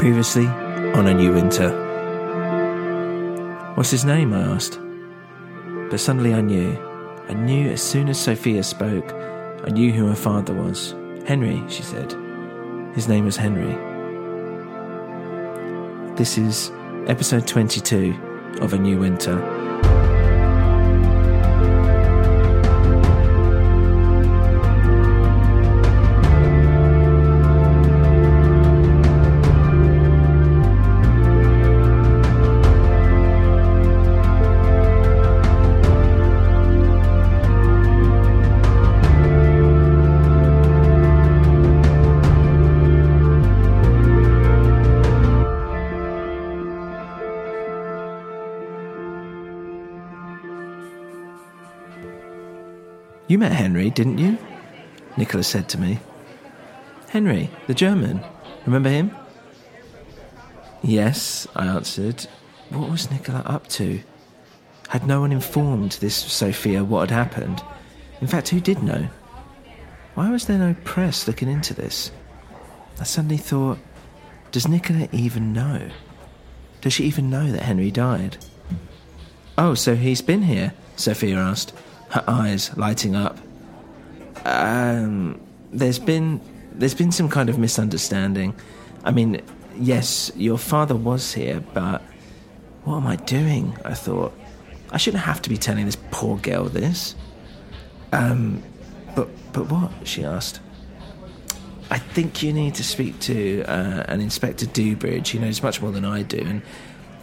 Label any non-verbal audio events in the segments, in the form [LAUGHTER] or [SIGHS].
Previously on A New Winter. What's his name? I asked. But suddenly I knew. I knew as soon as Sophia spoke, I knew who her father was. Henry, she said. His name was Henry. This is episode 22 of A New Winter. You met Henry, didn't you? Nicholas said to me. Henry, the German. Remember him? Yes, I answered. What was Nicola up to? Had no one informed this Sophia what had happened? In fact, who did know? Why was there no press looking into this? I suddenly thought, does Nicola even know? Does she even know that Henry died? Oh, so he's been here? Sophia asked her eyes lighting up. Um, there's been there's been some kind of misunderstanding. I mean, yes, your father was here, but what am I doing? I thought I shouldn't have to be telling this poor girl this. Um, but but what? She asked. I think you need to speak to uh, an Inspector Dewbridge. He knows much more than I do, and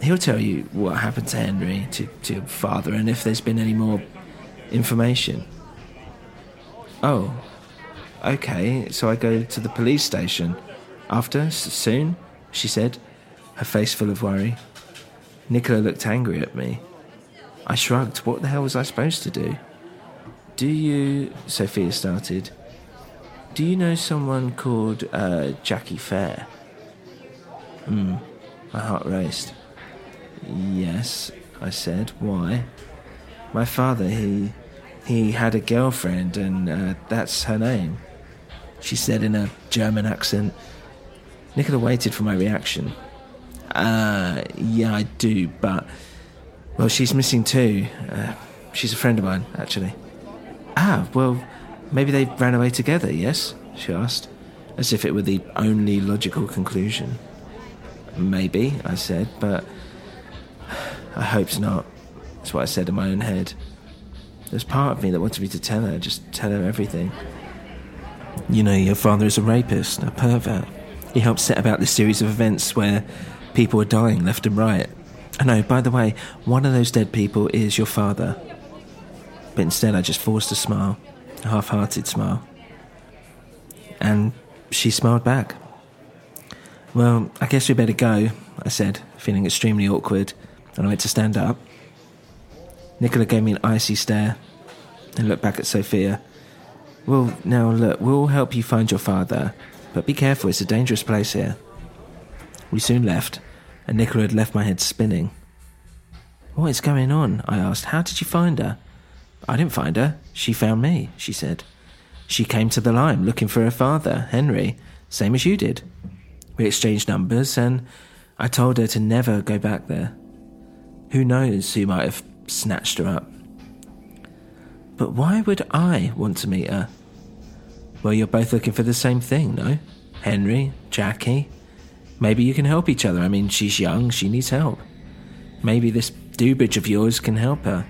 he'll tell you what happened to Henry, to, to your father, and if there's been any more information. Oh, okay, so I go to the police station. After? Soon? She said, her face full of worry. Nicola looked angry at me. I shrugged. What the hell was I supposed to do? Do you. Sophia started. Do you know someone called uh, Jackie Fair? Hmm. My heart raced. Yes, I said. Why? My father, he he had a girlfriend, and uh, that's her name. She said in a German accent. Nicola waited for my reaction. Uh, yeah, I do, but well, she's missing too. Uh, she's a friend of mine, actually. Ah, well, maybe they ran away together. Yes, she asked, as if it were the only logical conclusion. Maybe, I said, but [SIGHS] I hope not. That's what I said in my own head. There's part of me that wanted me to tell her, just tell her everything. You know, your father is a rapist, a pervert. He helped set about this series of events where people are dying left and right. I know, by the way, one of those dead people is your father. But instead, I just forced a smile, a half hearted smile. And she smiled back. Well, I guess we better go, I said, feeling extremely awkward, and I went to stand up. Nicola gave me an icy stare and looked back at Sophia. Well, now look, we'll help you find your father, but be careful, it's a dangerous place here. We soon left, and Nicola had left my head spinning. What is going on? I asked. How did you find her? I didn't find her. She found me, she said. She came to the lime looking for her father, Henry, same as you did. We exchanged numbers, and I told her to never go back there. Who knows who might have snatched her up? But why would I want to meet her? Well, you're both looking for the same thing, no? Henry, Jackie. Maybe you can help each other. I mean, she's young, she needs help. Maybe this Dewbridge of yours can help her.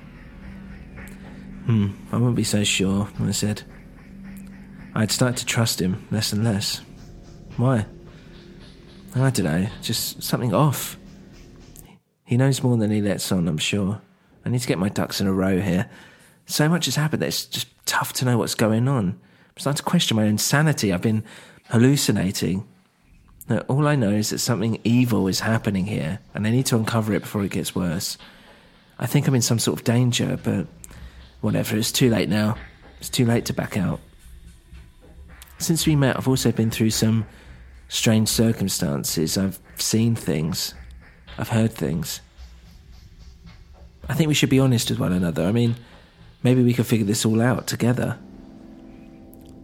Hmm, I wouldn't be so sure, I said. I'd start to trust him less and less. Why? I don't know, just something off. He knows more than he lets on, I'm sure. I need to get my ducks in a row here. So much has happened that it's just tough to know what's going on. I'm starting to question my own sanity. I've been hallucinating. No, all I know is that something evil is happening here, and I need to uncover it before it gets worse. I think I'm in some sort of danger, but whatever, it's too late now. It's too late to back out. Since we met, I've also been through some strange circumstances. I've seen things, I've heard things. I think we should be honest with one another. I mean, maybe we could figure this all out together.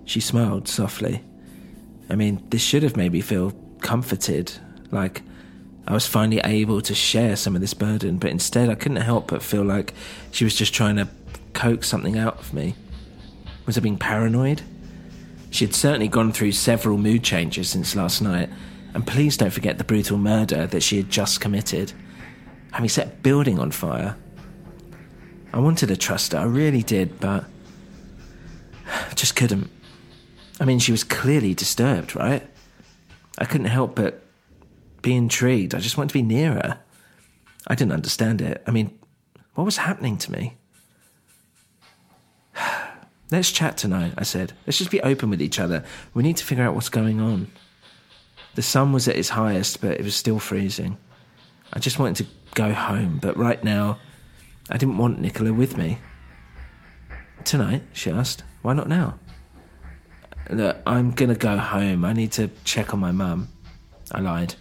She smiled softly. I mean, this should have made me feel comforted, like I was finally able to share some of this burden, but instead I couldn't help but feel like she was just trying to coax something out of me. Was I being paranoid? She had certainly gone through several mood changes since last night, and please don't forget the brutal murder that she had just committed, having set a building on fire. I wanted to trust her, I really did, but I [SIGHS] just couldn't. I mean, she was clearly disturbed, right? I couldn't help but be intrigued. I just wanted to be near her. I didn't understand it. I mean, what was happening to me? [SIGHS] Let's chat tonight, I said. Let's just be open with each other. We need to figure out what's going on. The sun was at its highest, but it was still freezing. I just wanted to go home, but right now, I didn't want Nicola with me. Tonight, she asked. Why not now? Look, I'm gonna go home. I need to check on my mum. I lied.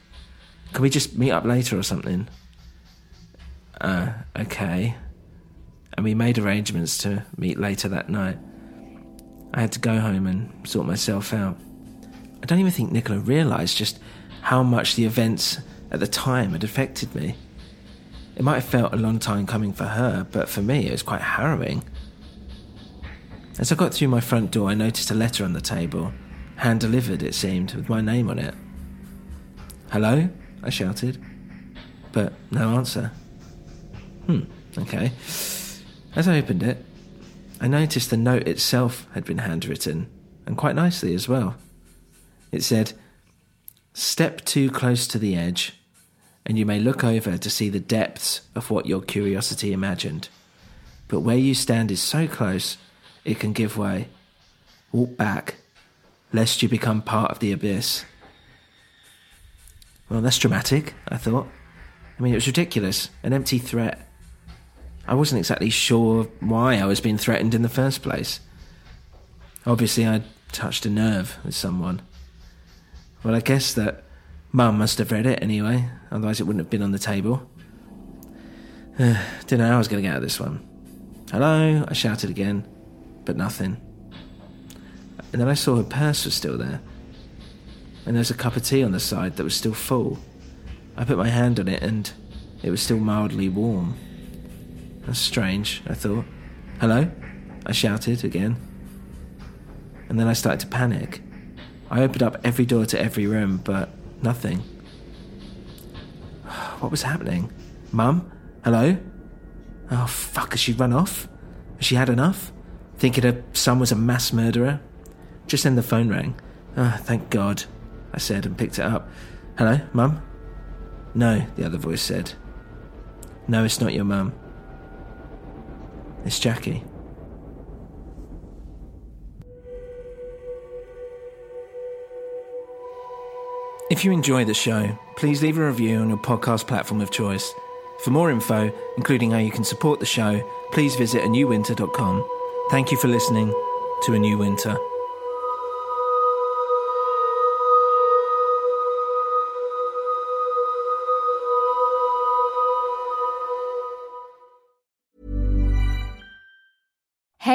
Can we just meet up later or something? Uh, okay. And we made arrangements to meet later that night. I had to go home and sort myself out. I don't even think Nicola realised just how much the events at the time had affected me. It might have felt a long time coming for her, but for me it was quite harrowing. As I got through my front door, I noticed a letter on the table, hand delivered, it seemed, with my name on it. Hello? I shouted, but no answer. Hmm, okay. As I opened it, I noticed the note itself had been handwritten, and quite nicely as well. It said, Step too close to the edge, and you may look over to see the depths of what your curiosity imagined. But where you stand is so close it can give way. Walk back, lest you become part of the abyss. Well, that's dramatic, I thought. I mean, it was ridiculous, an empty threat. I wasn't exactly sure why I was being threatened in the first place. Obviously, I'd touched a nerve with someone. Well, I guess that Mum must have read it anyway, otherwise, it wouldn't have been on the table. Didn't know how I was going to get out of this one. Hello, I shouted again but nothing. And then I saw her purse was still there. And there was a cup of tea on the side that was still full. I put my hand on it and it was still mildly warm. That's strange, I thought. Hello? I shouted again. And then I started to panic. I opened up every door to every room, but nothing. What was happening? Mum? Hello? Oh, fuck, has she run off? Has she had enough? thinking her son was a mass murderer. Just then the phone rang. Oh, thank God, I said and picked it up. Hello, Mum? No, the other voice said. No, it's not your mum. It's Jackie. If you enjoy the show, please leave a review on your podcast platform of choice. For more info, including how you can support the show, please visit anewwinter.com. Thank you for listening to A New Winter.